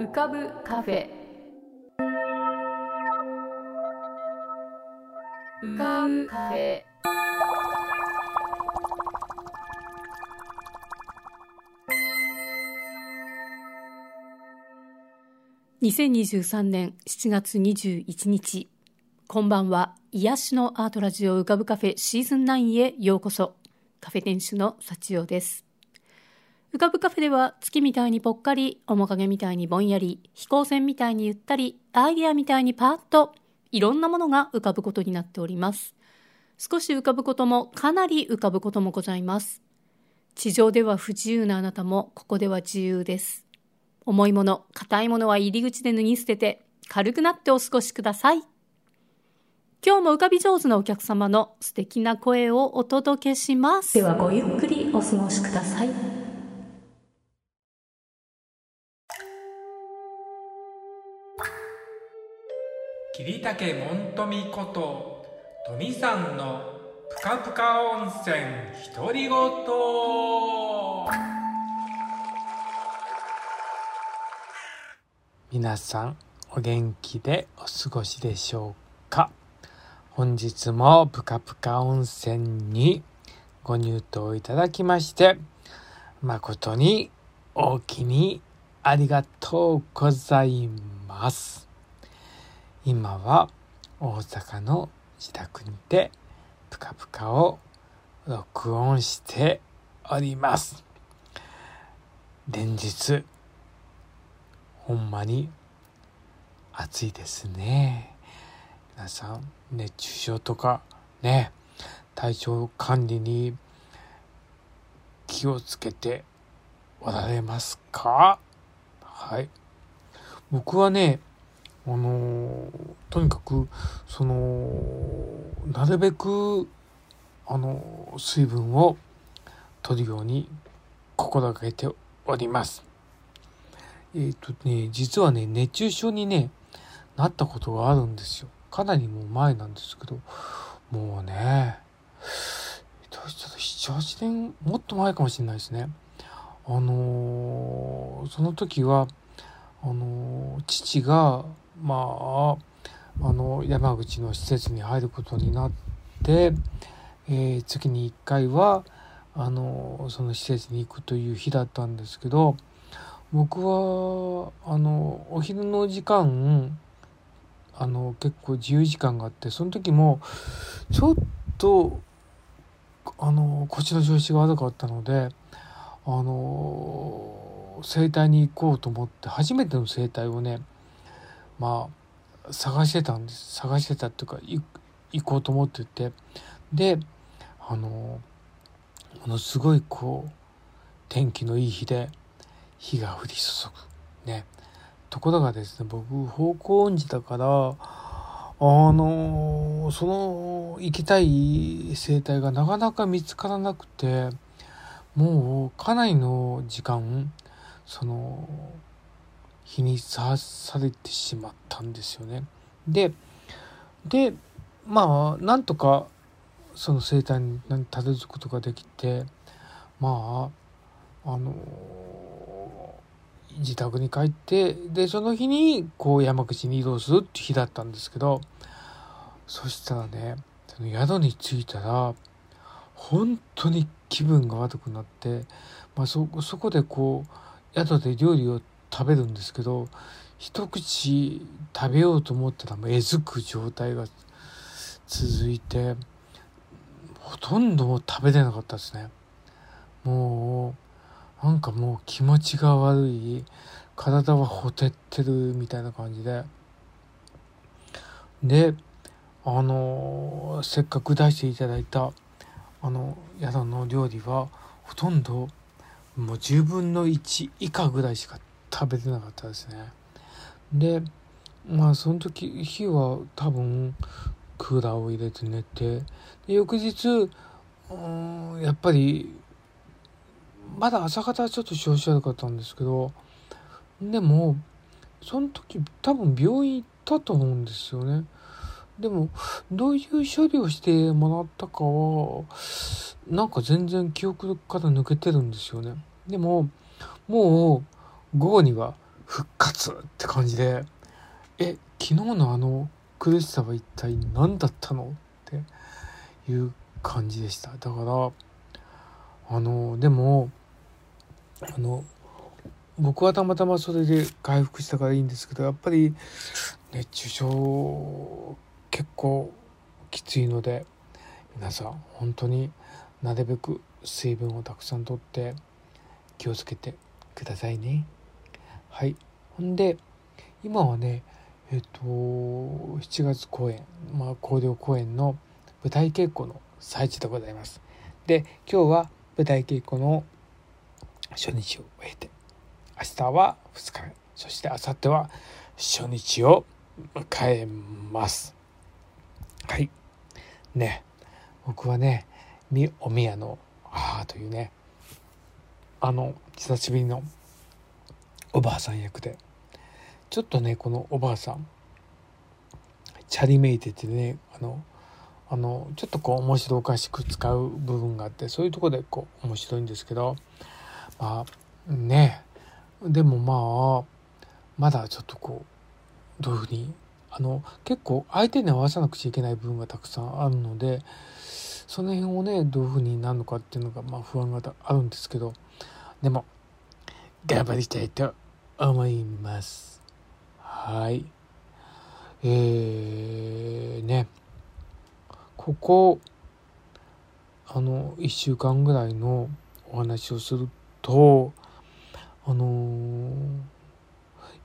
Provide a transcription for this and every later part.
浮かぶカフェ。浮かぶカフェ。2023年7月21日。こんばんは。癒しのアートラジオ浮かぶカフェシーズン9へようこそ。カフェ店主の幸代です。浮かぶカフェでは月みたいにぽっかり面影みたいにぼんやり飛行船みたいにゆったりアイデアみたいにパーッといろんなものが浮かぶことになっております少し浮かぶこともかなり浮かぶこともございます地上では不自由なあなたもここでは自由です重いもの、硬いものは入り口で脱ぎ捨てて、軽くなってお過ごしください。今日も浮かび上手なお客様の素敵な声をお届けします。ではごゆっくりお過ごしください。桐竹門富こと富さんのぷかぷか温泉独り言。皆さんお元気でお過ごしでしょうか？本日もぷかぷか温泉にご入湯いただきまして誠に大きにありがとうございます。今は大阪の自宅にてぷかぷかを録音しております。連日ほんまに暑いですね。皆さん熱中症とかね体調管理に気をつけておられますか？はい。僕はねあのとにかくそのなるべくあの水分を取るように心がけておりますえっ、ー、とね、実はね、熱中症にね、なったことがあるんですよ。かなりもう前なんですけど、もうね、ちょっと7、8年、もっと前かもしれないですね。あの、その時は、あのー、父が、まあ、あの、山口の施設に入ることになって、えー、月に1回は、あのその施設に行くという日だったんですけど、僕はあのお昼の時間あの結構自由時間があってその時もちょっとあの腰の調子が悪かったのであの整体に行こうと思って初めての整体をねまあ探してたんです探してたっていうか行こうと思っててであのものすごいこう天気のいい日で日が降り注ぐ。ね。ところがですね、僕、方向音痴だから、あのその行きたい生態がなかなか見つからなくて、もうかなりの時間、その、日にさされてしまったんですよね。で、で、まあ、なんとか、その生態にたどり着くことができて、まあ、あの自宅に帰ってでその日にこう山口に移動するっていう日だったんですけどそしたらねその宿に着いたら本当に気分が悪くなって、まあそ、そこでこう宿で料理を食べるんですけど一口食べようと思ったらもうえずく状態が続いてほとんど食べれなかったですね。もうなんかもう気持ちが悪い体はほてってるみたいな感じでであのせっかく出していただいたあの宿の料理はほとんどもう10分の1以下ぐらいしか食べてなかったですね。でまあその時日は多分クーラーを入れて寝てで翌日うんやっぱりまだ朝方はちょっと調子悪かったんですけどでもその時多分病院行ったと思うんですよね。でもどういう処理をしてもらったかはなんか全然記憶から抜けてるんですよね。でももう午後には復活って感じでえ昨日のあの苦しさは一体何だったのっていう感じでした。だからあのでもあの僕はたまたまそれで回復したからいいんですけどやっぱり熱中症結構きついので皆さん本当になるべく水分をたくさんとって気をつけてくださいね。はい。ほんで今はねえっと7月公演まあ広陵公演の舞台稽古の最中でございます。で今日は舞台稽古の初日を終えて明日は2日目そして明後日は初日を迎えます。はい。ね僕はねみお宮の母というねあの久しぶりのおばあさん役で。ちょっとねこのおばあさんチャリめいててねあのあのちょっとこう面白おかしく使う部分があってそういうとこでこう面白いんですけどまあねでもまあまだちょっとこうどういうふうにあの結構相手に合わさなくちゃいけない部分がたくさんあるのでその辺をねどういうふうになるのかっていうのがまあ不安があるんですけどでも頑張りたいと思います。はい。えー、ね。ここあの1週間ぐらいのお話をするとあのー、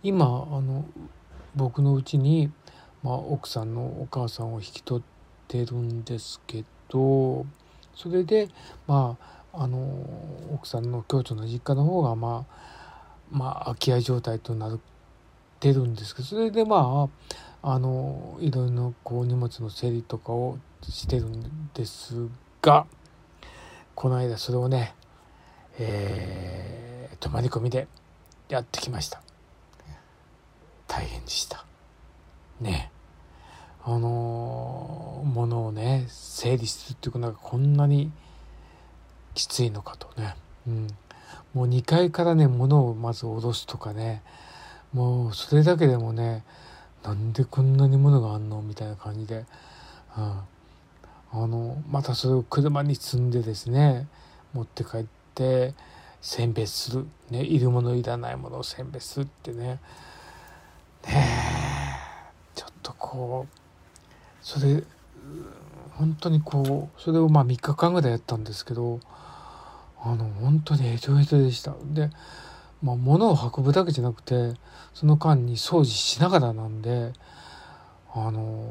今あの僕のうちに、まあ、奥さんのお母さんを引き取ってるんですけどそれでまああの奥さんの京都の実家の方がまあまあ空き家状態となってるんですけどそれでまああのいろいろなこう荷物の整理とかをしてるんですがこの間それをね、えー、泊まり込みでやってきました。大変でした。ね。あのものをね整理するっていうのがこんなにきついのかとね、うん、もう2階からね物をまず下ろすとかね。もうそれだけでもねなんでこんなに物があんのみたいな感じで、うん、あのまたそれを車に積んでですね持って帰って選別する、ね、いるものいらないものを選別するってね。ねちょっとこうそれ本当にこうそれをまあ3日間ぐらいやったんですけどあの本当にヘトヘトでした。で、まあ、物を運ぶだけじゃなくてその間に掃除しながらなんであの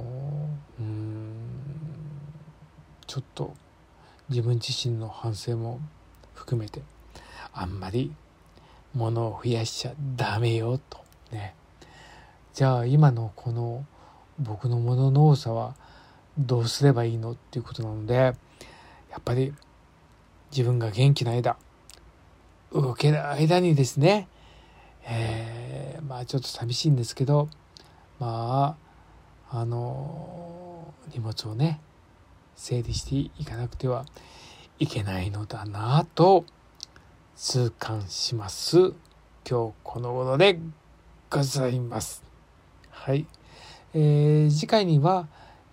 うんちょっと自分自身の反省も含めてあんまり物を増やしちゃダメよと。ね。じゃあ今のこの僕の物の多さはどうすればいいのっていうことなのでやっぱり自分が元気な間動ける間にですね、えー、まあちょっと寂しいんですけどまああの荷物をね整理していかなくてはいけないのだなと痛感します。今日この頃でございます。はい。えー、次回には、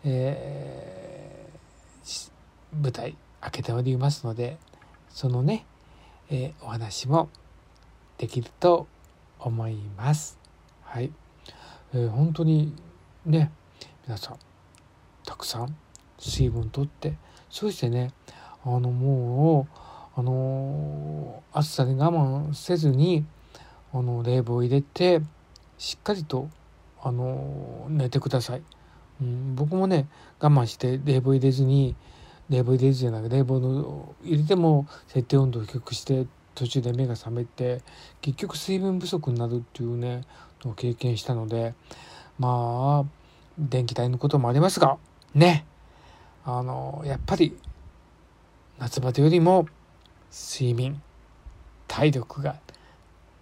えー、舞台開けておりますのでそのね、えー、お話もできると思います。はい、えー、本当にね皆さんたくさん水分とってそしてねあのもうあの暑さで我慢せずにあの冷房を入れてしっかりとあの寝てください、うん、僕もね我慢して冷房入れずに冷房入れずじゃなく冷房の入れても設定温度を低くして途中で目が覚めて結局水分不足になるっていうねのを経験したのでまあ電気代のこともありますがね。あのやっぱり夏バテよりも睡眠体力が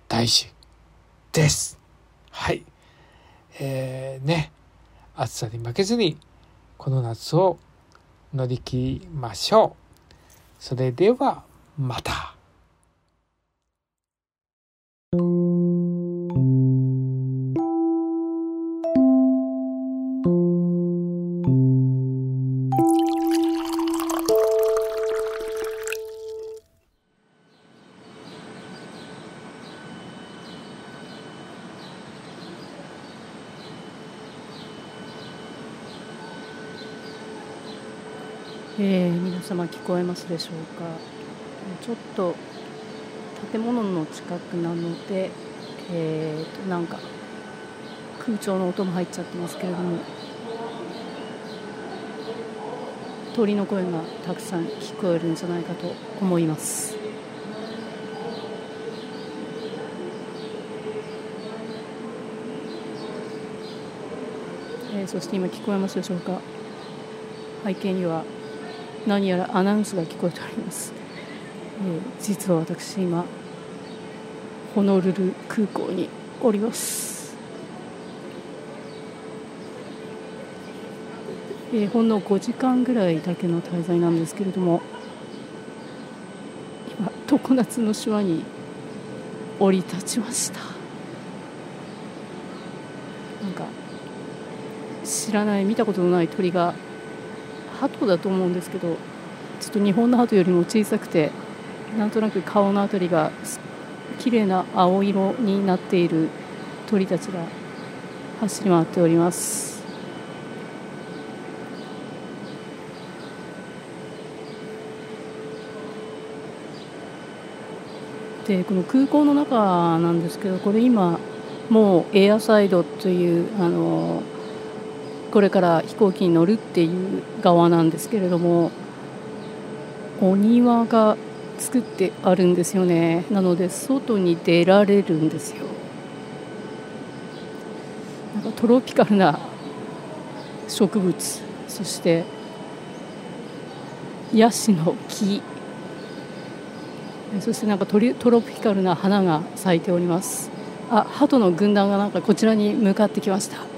大事です。はい。えー、ね。暑さに負けずにこの夏を乗り切りましょうそれではまた。えー、皆様聞こえますでしょうかちょっと建物の近くなので、えー、となんか空調の音も入っちゃってますけれども鳥の声がたくさん聞こえるんじゃないかと思います。えー、そして今聞こえますでしょうか背景には何やらアナウンスが聞こえております、えー、実は私今ホノルル空港におります。えー、ほんの5時間ぐらいだけの滞在なんですけれども今常夏の島に降り立ちました。なんか知らない見たことのない鳥が鳩だと思うんですけどちょっと日本の鳩よりも小さくてなんとなく顔の辺りが綺麗な青色になっている鳥たちが走り回っております。でこの空港の中なんですけどこれ今もうエアサイドというあのこれから飛行機に乗るっていう側なんですけれどもお庭が作ってあるんですよね。なので外に出られるんですよ。なんかトロピカルな植物。そしてヤシの木。そしてなんかトトロピカルな花が咲いております。あ鳩の軍団がなんかこちらに向かってきました。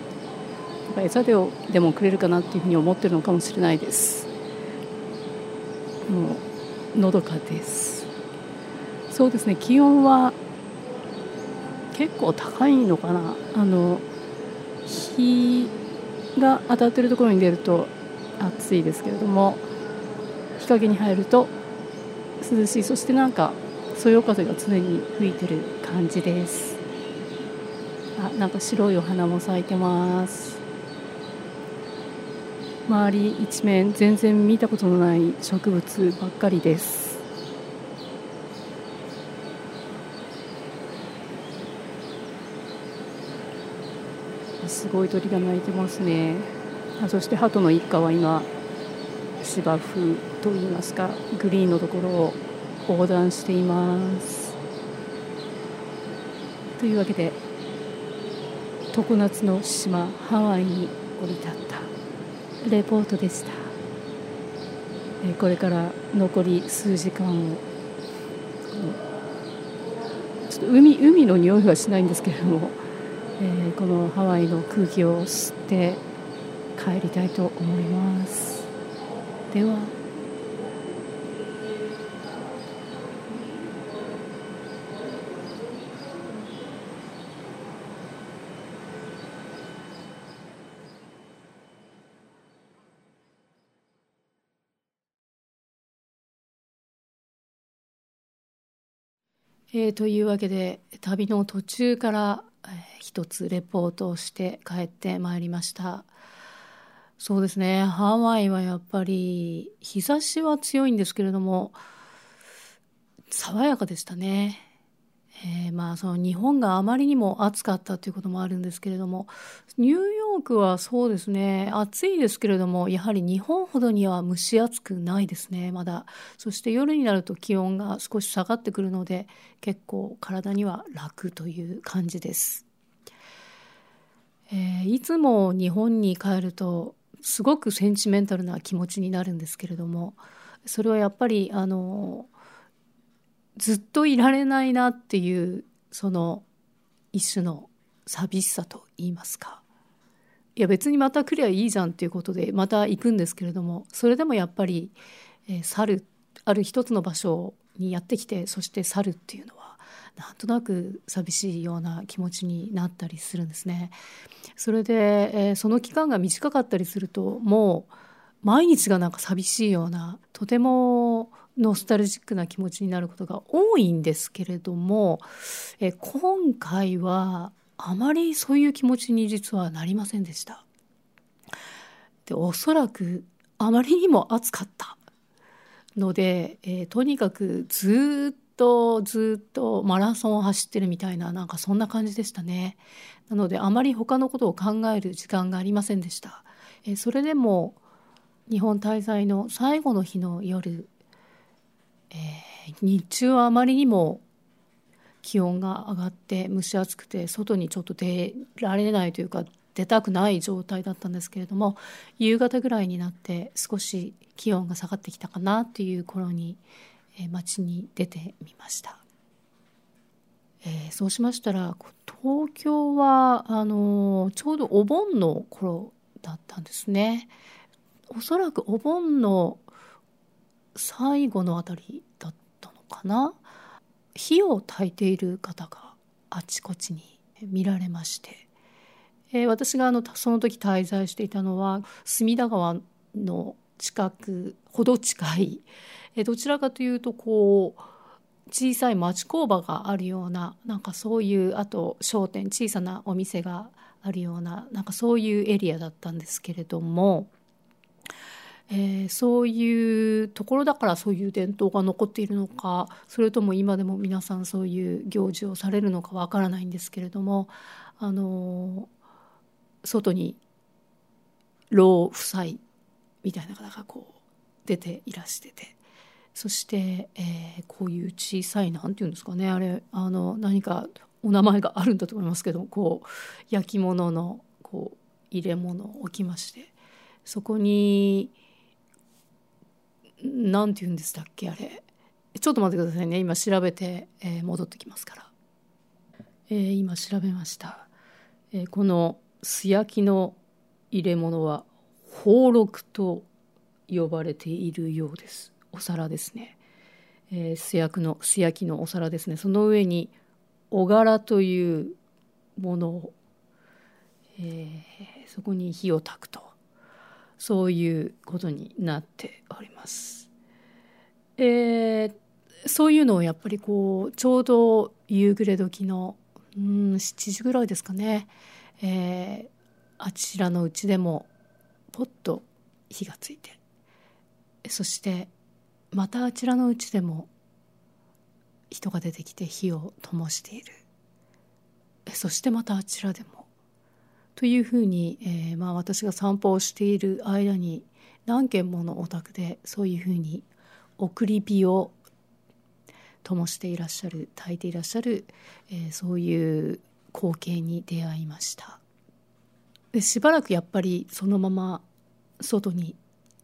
餌ででもくれるかなっていうふうに思ってるのかもしれないです。もうのどかです。そうですね気温は結構高いのかな。あの日が当たってるところに出ると暑いですけれども日陰に入ると涼しい。そしてなんかそよ風が常に吹いてる感じです。あなんか白いお花も咲いてます。周り一面全然見たことのない植物ばっかりです。すごい鳥が鳴いてますね。あそして鳩の一家は今芝生といいますかグリーンのところを横断しています。というわけで常夏の島ハワイに降り立った。レポートでした、えこれから残り数時間を。ちょっと海海の匂いはしないんですけれども、え、このハワイの空気を吸って帰りたいと思います。では。えー、というわけで旅の途中から、えー、一つレポートをして帰ってまいりました。そうですね。ハワイはやっぱり日差しは強いんですけれども爽やかでしたね。えー、まあその日本があまりにも暑かったということもあるんですけれどもニューヨークはそうですね暑いですけれどもやはり日本ほどには蒸し暑くないですねまだ。そして夜になると気温が少し下がってくるので結構体には楽という感じです、えー、いつも日本に帰るとすごくセンチメンタルな気持ちになるんですけれどもそれはやっぱりあのずっといられないなっていうその一種の寂しさと言いますか。いや別にまた来りゃいいじゃんっていうことでまた行くんですけれどもそれでもやっぱり、えー、去るある一つの場所にやってきてそして去るっていうのはなんとなく寂しいような気持ちになったりするんですね。それで、えー、その期間が短かったりするともう毎日がなんか寂しいようなとてもノスタルジックな気持ちになることが多いんですけれどもえ今回はあまりそういう気持ちに実はなりませんでした。でおそらくあまりにも暑かった。ので、えー、とにかくずっとずっとマラソンを走ってるみたいななんかそんな感じでしたね。なのであまり他のことを考える時間がありませんでした、えー、それでも日本滞在の最後の日の夜、えー、日中はあまりにも気温が上がって蒸し暑くて外にちょっと出られないというか出たくない状態だったんですけれども夕方ぐらいになって少し気温が下がってきたかなっていう頃に、え、街に出てみました、えー、そうしましたら東京はあの、ちょうどお盆の頃だったんですね。おそらくお盆の最後のあたりだったのかな。火を焚いている方があちこちに見られまして、えー、私があのその時滞在していたのは隅田川の近くほど近い、えー、どちらかというとこう小さい町工場があるようななんかそういうあと商店小さなお店があるようななんかそういうエリアだったんですけれども。えー、そういうところだからそういう伝統が残っているのかそれとも今でも皆さんそういう行事をされるのかわからないんですけれどもあの外に老夫妻みたいな方がこう出ていらしててそして、えー、こういう小さい何て言うんですかねあれあの何かお名前があるんだと思いますけどこう焼き物のこう入れ物を置きましてそこに何て言うんでしたっけあれ。ちょっと待ってくださいね。今調べて、えー、戻ってきますから、えー、今調べました、えー、この素焼きの入れ物は宝禄と呼ばれているようです。お皿ですね、えー、素焼の素焼きのお皿ですね。その上にお柄というものを、えー、そこに火を焚くと。そういうことになっております。えー、そういうのをやっぱりこうちょうど夕暮れ時のうん7時ぐらいですかね、えー、あちらのうちでもポッと火がついて。そしてまたあちらのうちでも人が出てきて火を灯している。そしてまたあちらでもというふうに、えー、まあ、私が散歩をしている間に何軒ものお宅でそういうふうに送り火を灯していらっしゃる焚いていらっしゃる、えー、そういう光景に出会いました。でしばらくやっぱりそのまま外に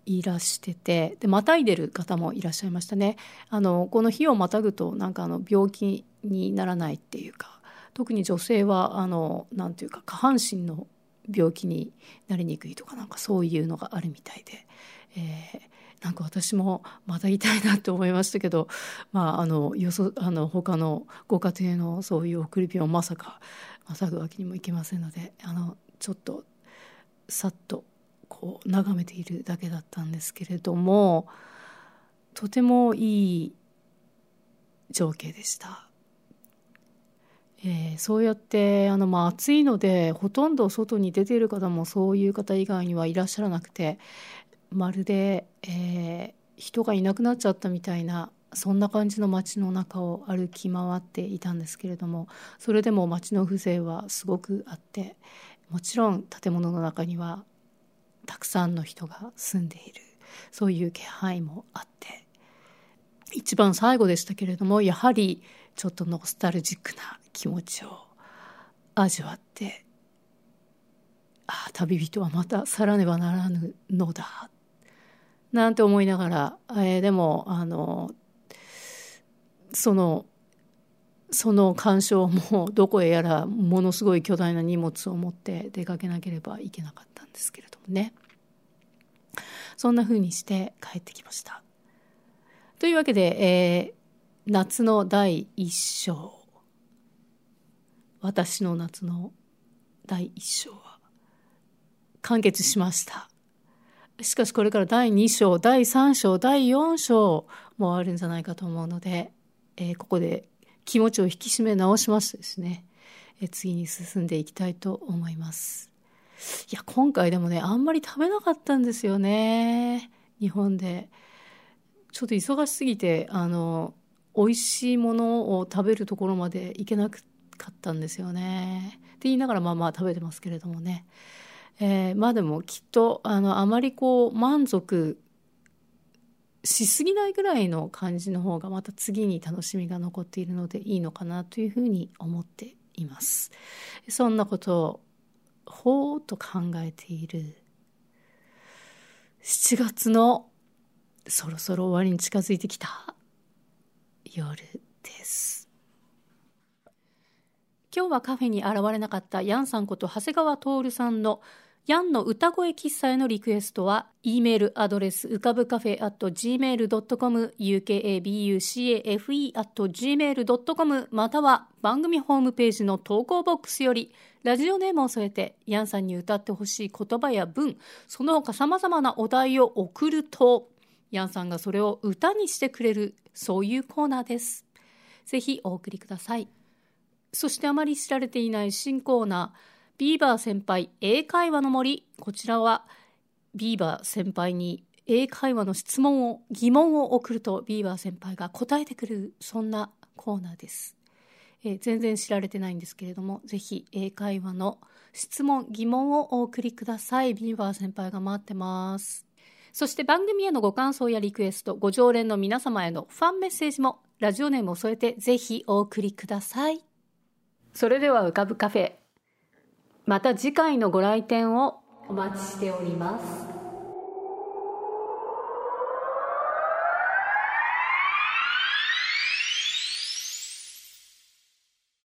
いらしててでまたいでる方もいらっしゃいましたね。あのこの火をまたぐとなんかあの病気にならないっていうか特に女性はあのなんていうか下半身の病気になりにくいとかなんかそういうのがあるみたいで、えー、なんか私もまた言いなって思いましたけど、まあ、あのよそあの他のご家庭のそういう送り火をまさかまさぐわけにもいけませんのであのちょっとさっとこう眺めているだけだったんですけれどもとてもいい情景でした。えー、そうやってあの、まあ、暑いのでほとんど外に出ている方もそういう方以外にはいらっしゃらなくてまるで、えー、人がいなくなっちゃったみたいなそんな感じの街の中を歩き回っていたんですけれどもそれでも街の風情はすごくあってもちろん建物の中にはたくさんの人が住んでいるそういう気配もあって一番最後でしたけれどもやはりちょっとノスタルジックな気持ちを味わってああ旅人はまた去らねばならぬのだなんて思いながら、えー、でもあのそのその鑑賞も どこへやらものすごい巨大な荷物を持って出かけなければいけなかったんですけれどもねそんなふうにして帰ってきました。というわけで、えー、夏の第一章私の夏の第一章は完結しました。しかしこれから第2章、第3章、第4章もあるんじゃないかと思うので、えー、ここで気持ちを引き締め直しましてですね、えー、次に進んでいきたいと思います。いや、今回でもね、あんまり食べなかったんですよね。日本で。ちょっと忙しすぎて、あの、美味しいものを食べるところまで行けなかったんですよね。って言いながらまあまあ食べてますけれどもね。えー、まあでもきっと、あの、あまりこう、満足しすぎないぐらいの感じの方がまた次に楽しみが残っているのでいいのかなというふうに思っています。そんなことをほうと考えている7月のそろそろ終わりに近づいてきた夜です。今日はカフェに現れなかったヤンさんこと長谷川徹さんのヤンの歌声喫茶へのリクエストは、e メールアドレス、うかぶカフェ at gmail.com、ukabucafe at gmail.com、または番組ホームページの投稿ボックスより、ラジオネームを添えて、ヤンさんに歌ってほしい言葉や文、その他様々なお題を送ると、ヤンさんがそれを歌にしてくれる、そういうコーナーです。ぜひお送りください。そしてあまり知られていない新コーナー、ビーバー先輩英会話の森。こちらはビーバー先輩に英会話の質問を、疑問を送るとビーバー先輩が答えてくれる、そんなコーナーです。えー、全然知られてないんですけれども、ぜひ英会話の質問、疑問をお送りください。ビーバー先輩が待ってます。そして番組へのご感想やリクエスト、ご常連の皆様へのファンメッセージもラジオネームを添えてぜひお送りください。それでは浮かぶカフェ。また次回のご来店をお待ちしております。